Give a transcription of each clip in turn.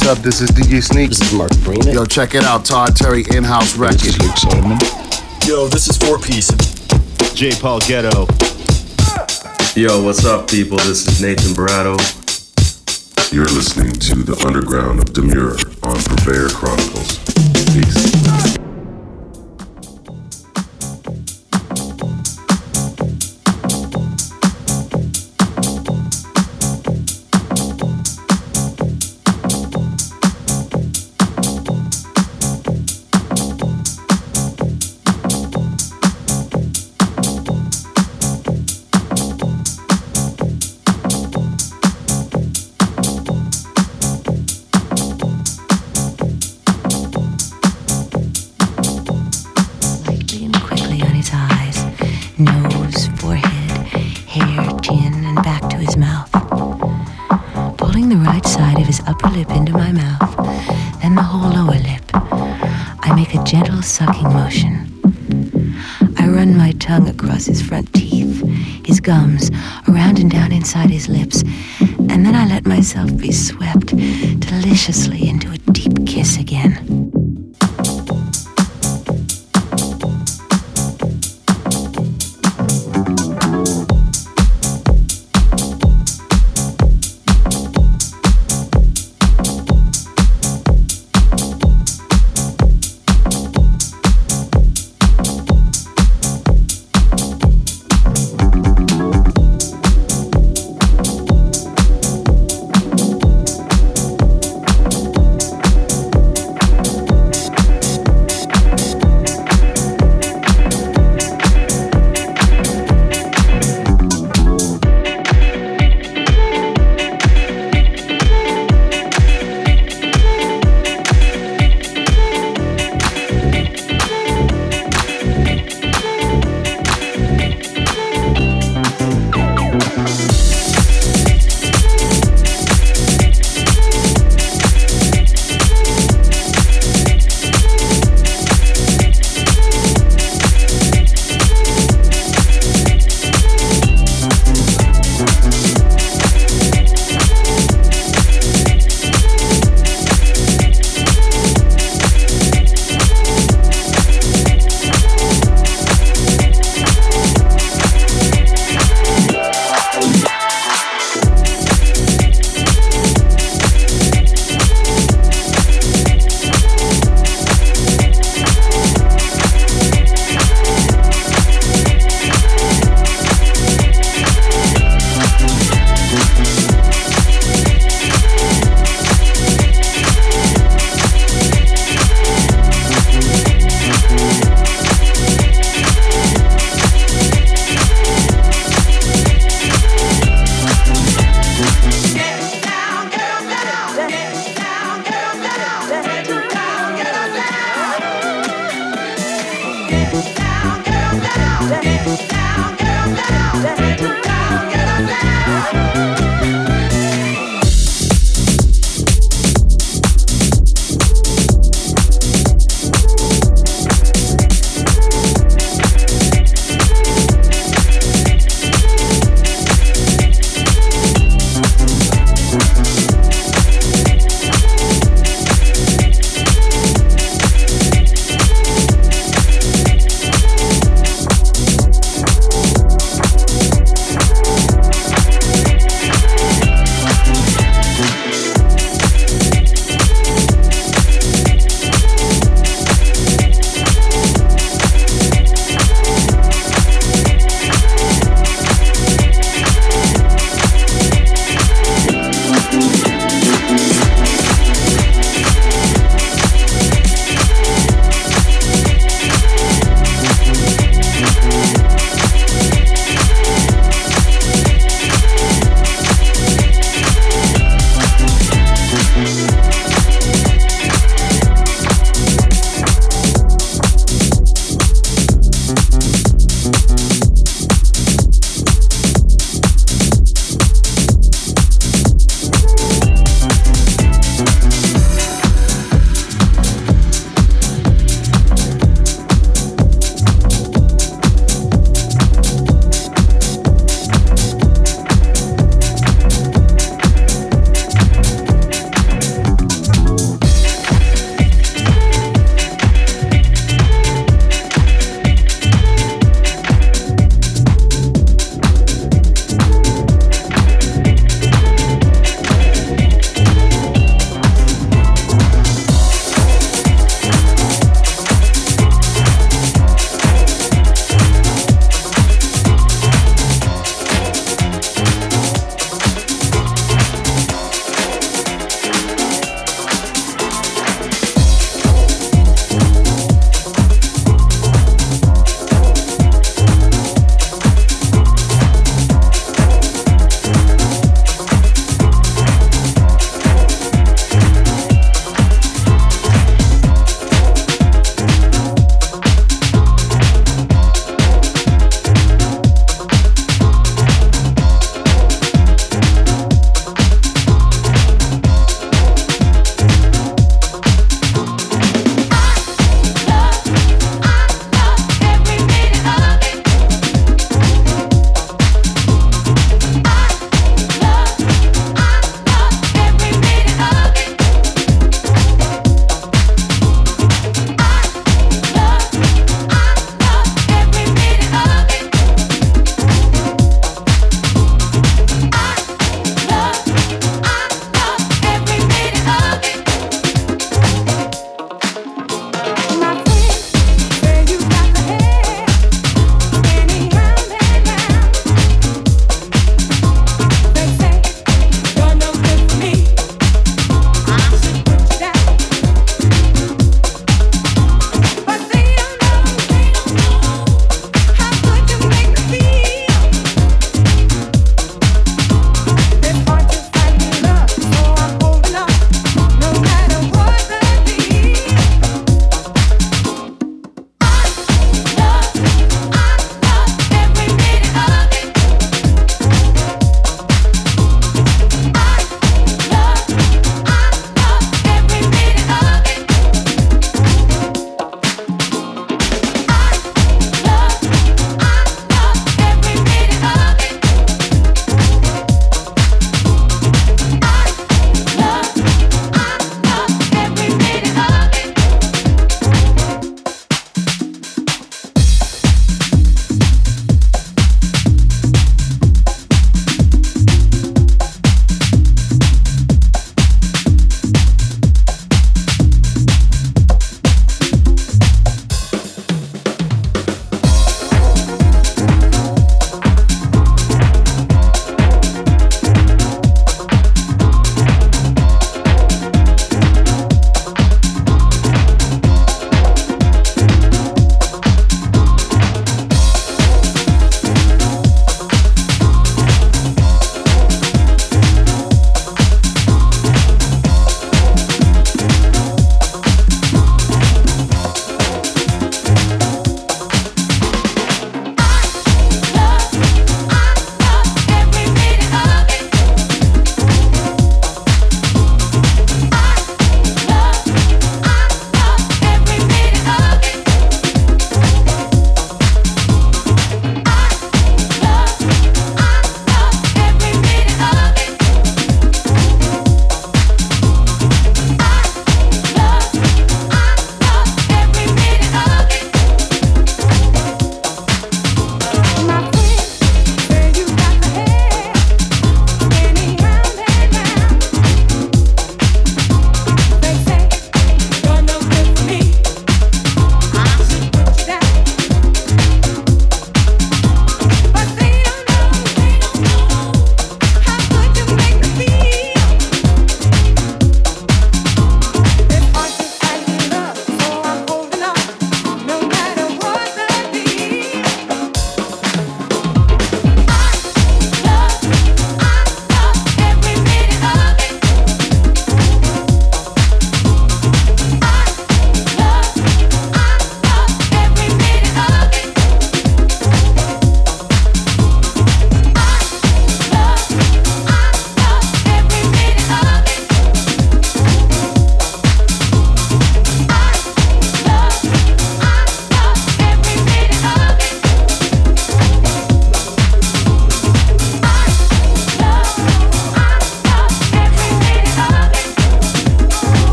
what's up? This is DJ Sneak. This is Mark Farina. Yo, check it out. Todd Terry in-house record. This is Luke Solomon. Yo, this is Four Piece. J. Paul Getto. Yo, what's up, people? This is Nathan Barato. You're listening to the underground of Demuir on Purveyor Chronicles. Peace.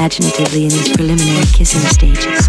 Imaginatively in these preliminary kissing stages.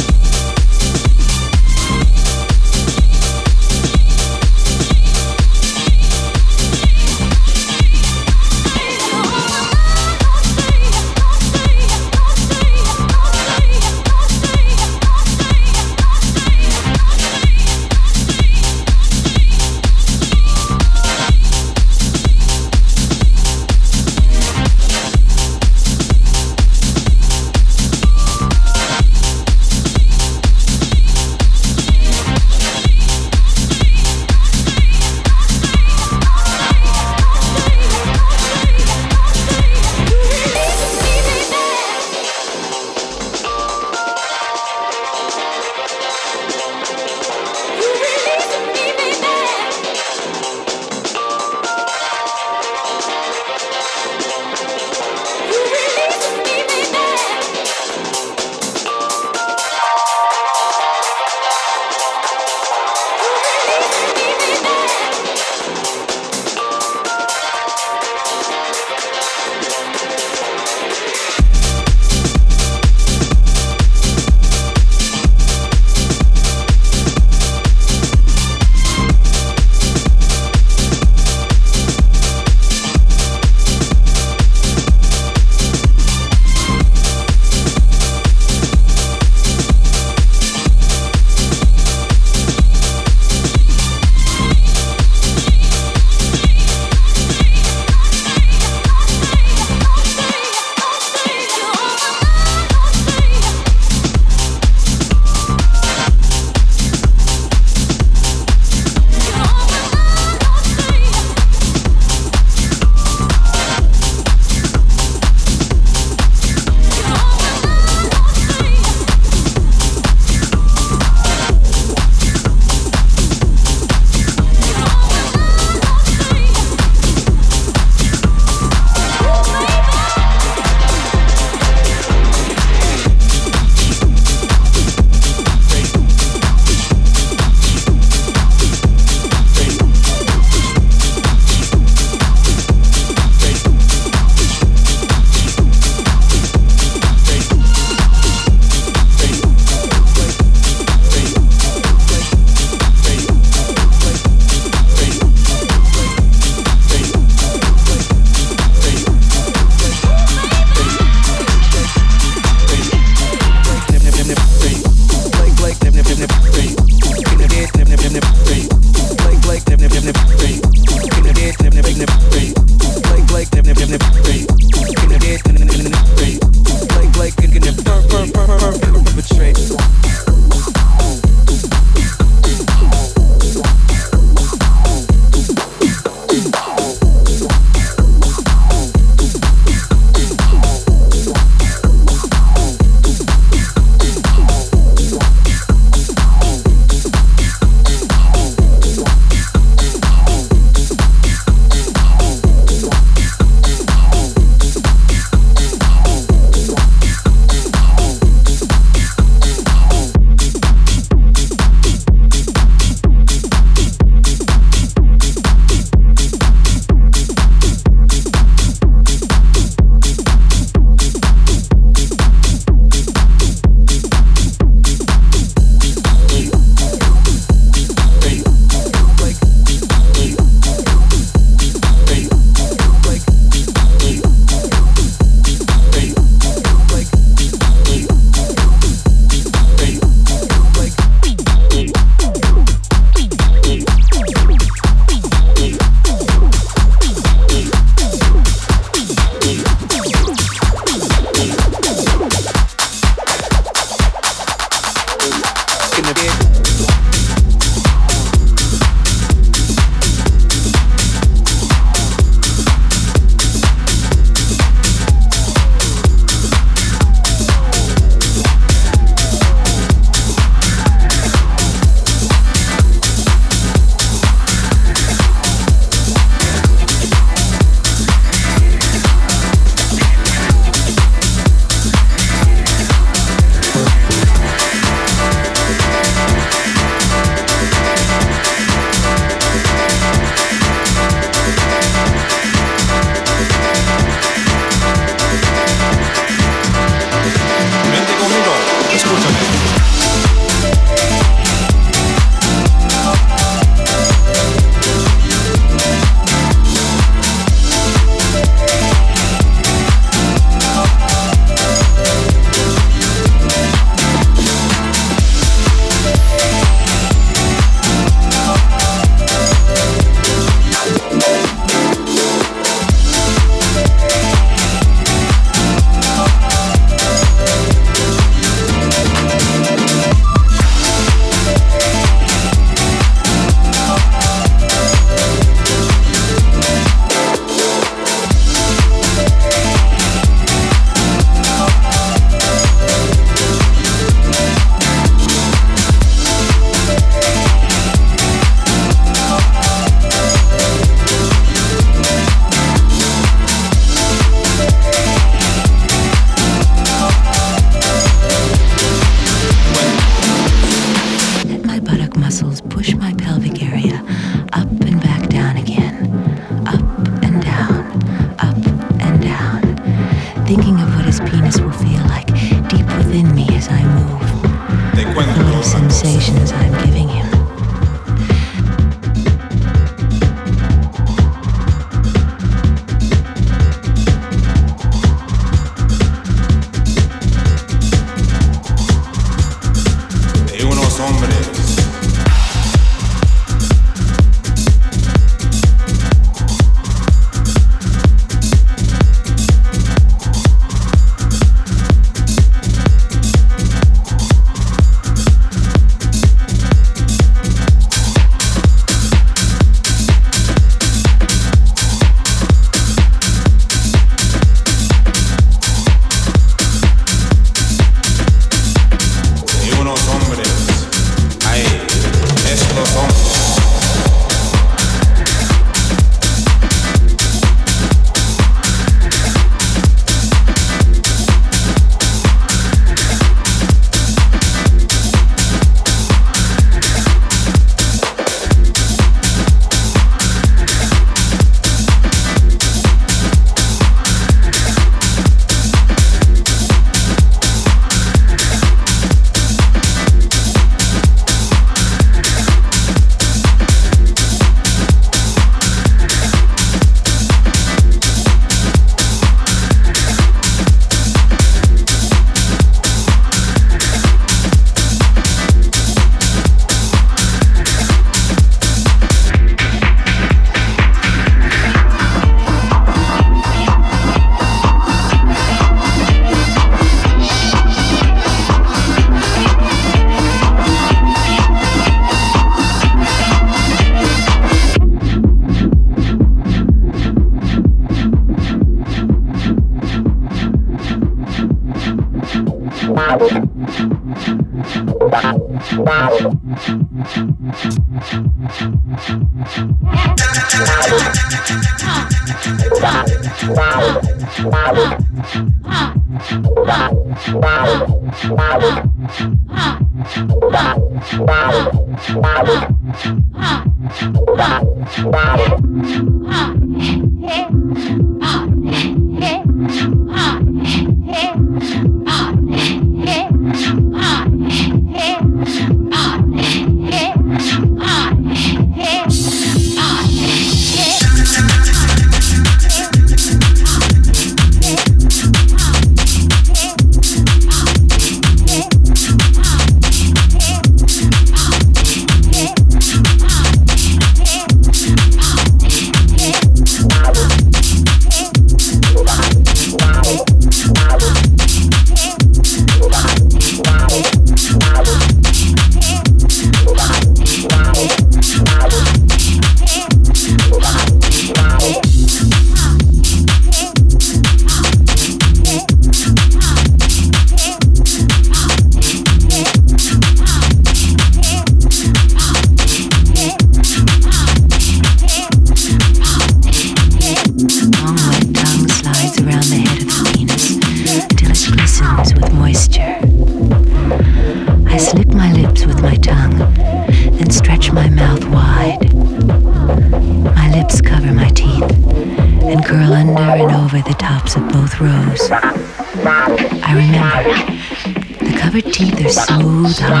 Smooth,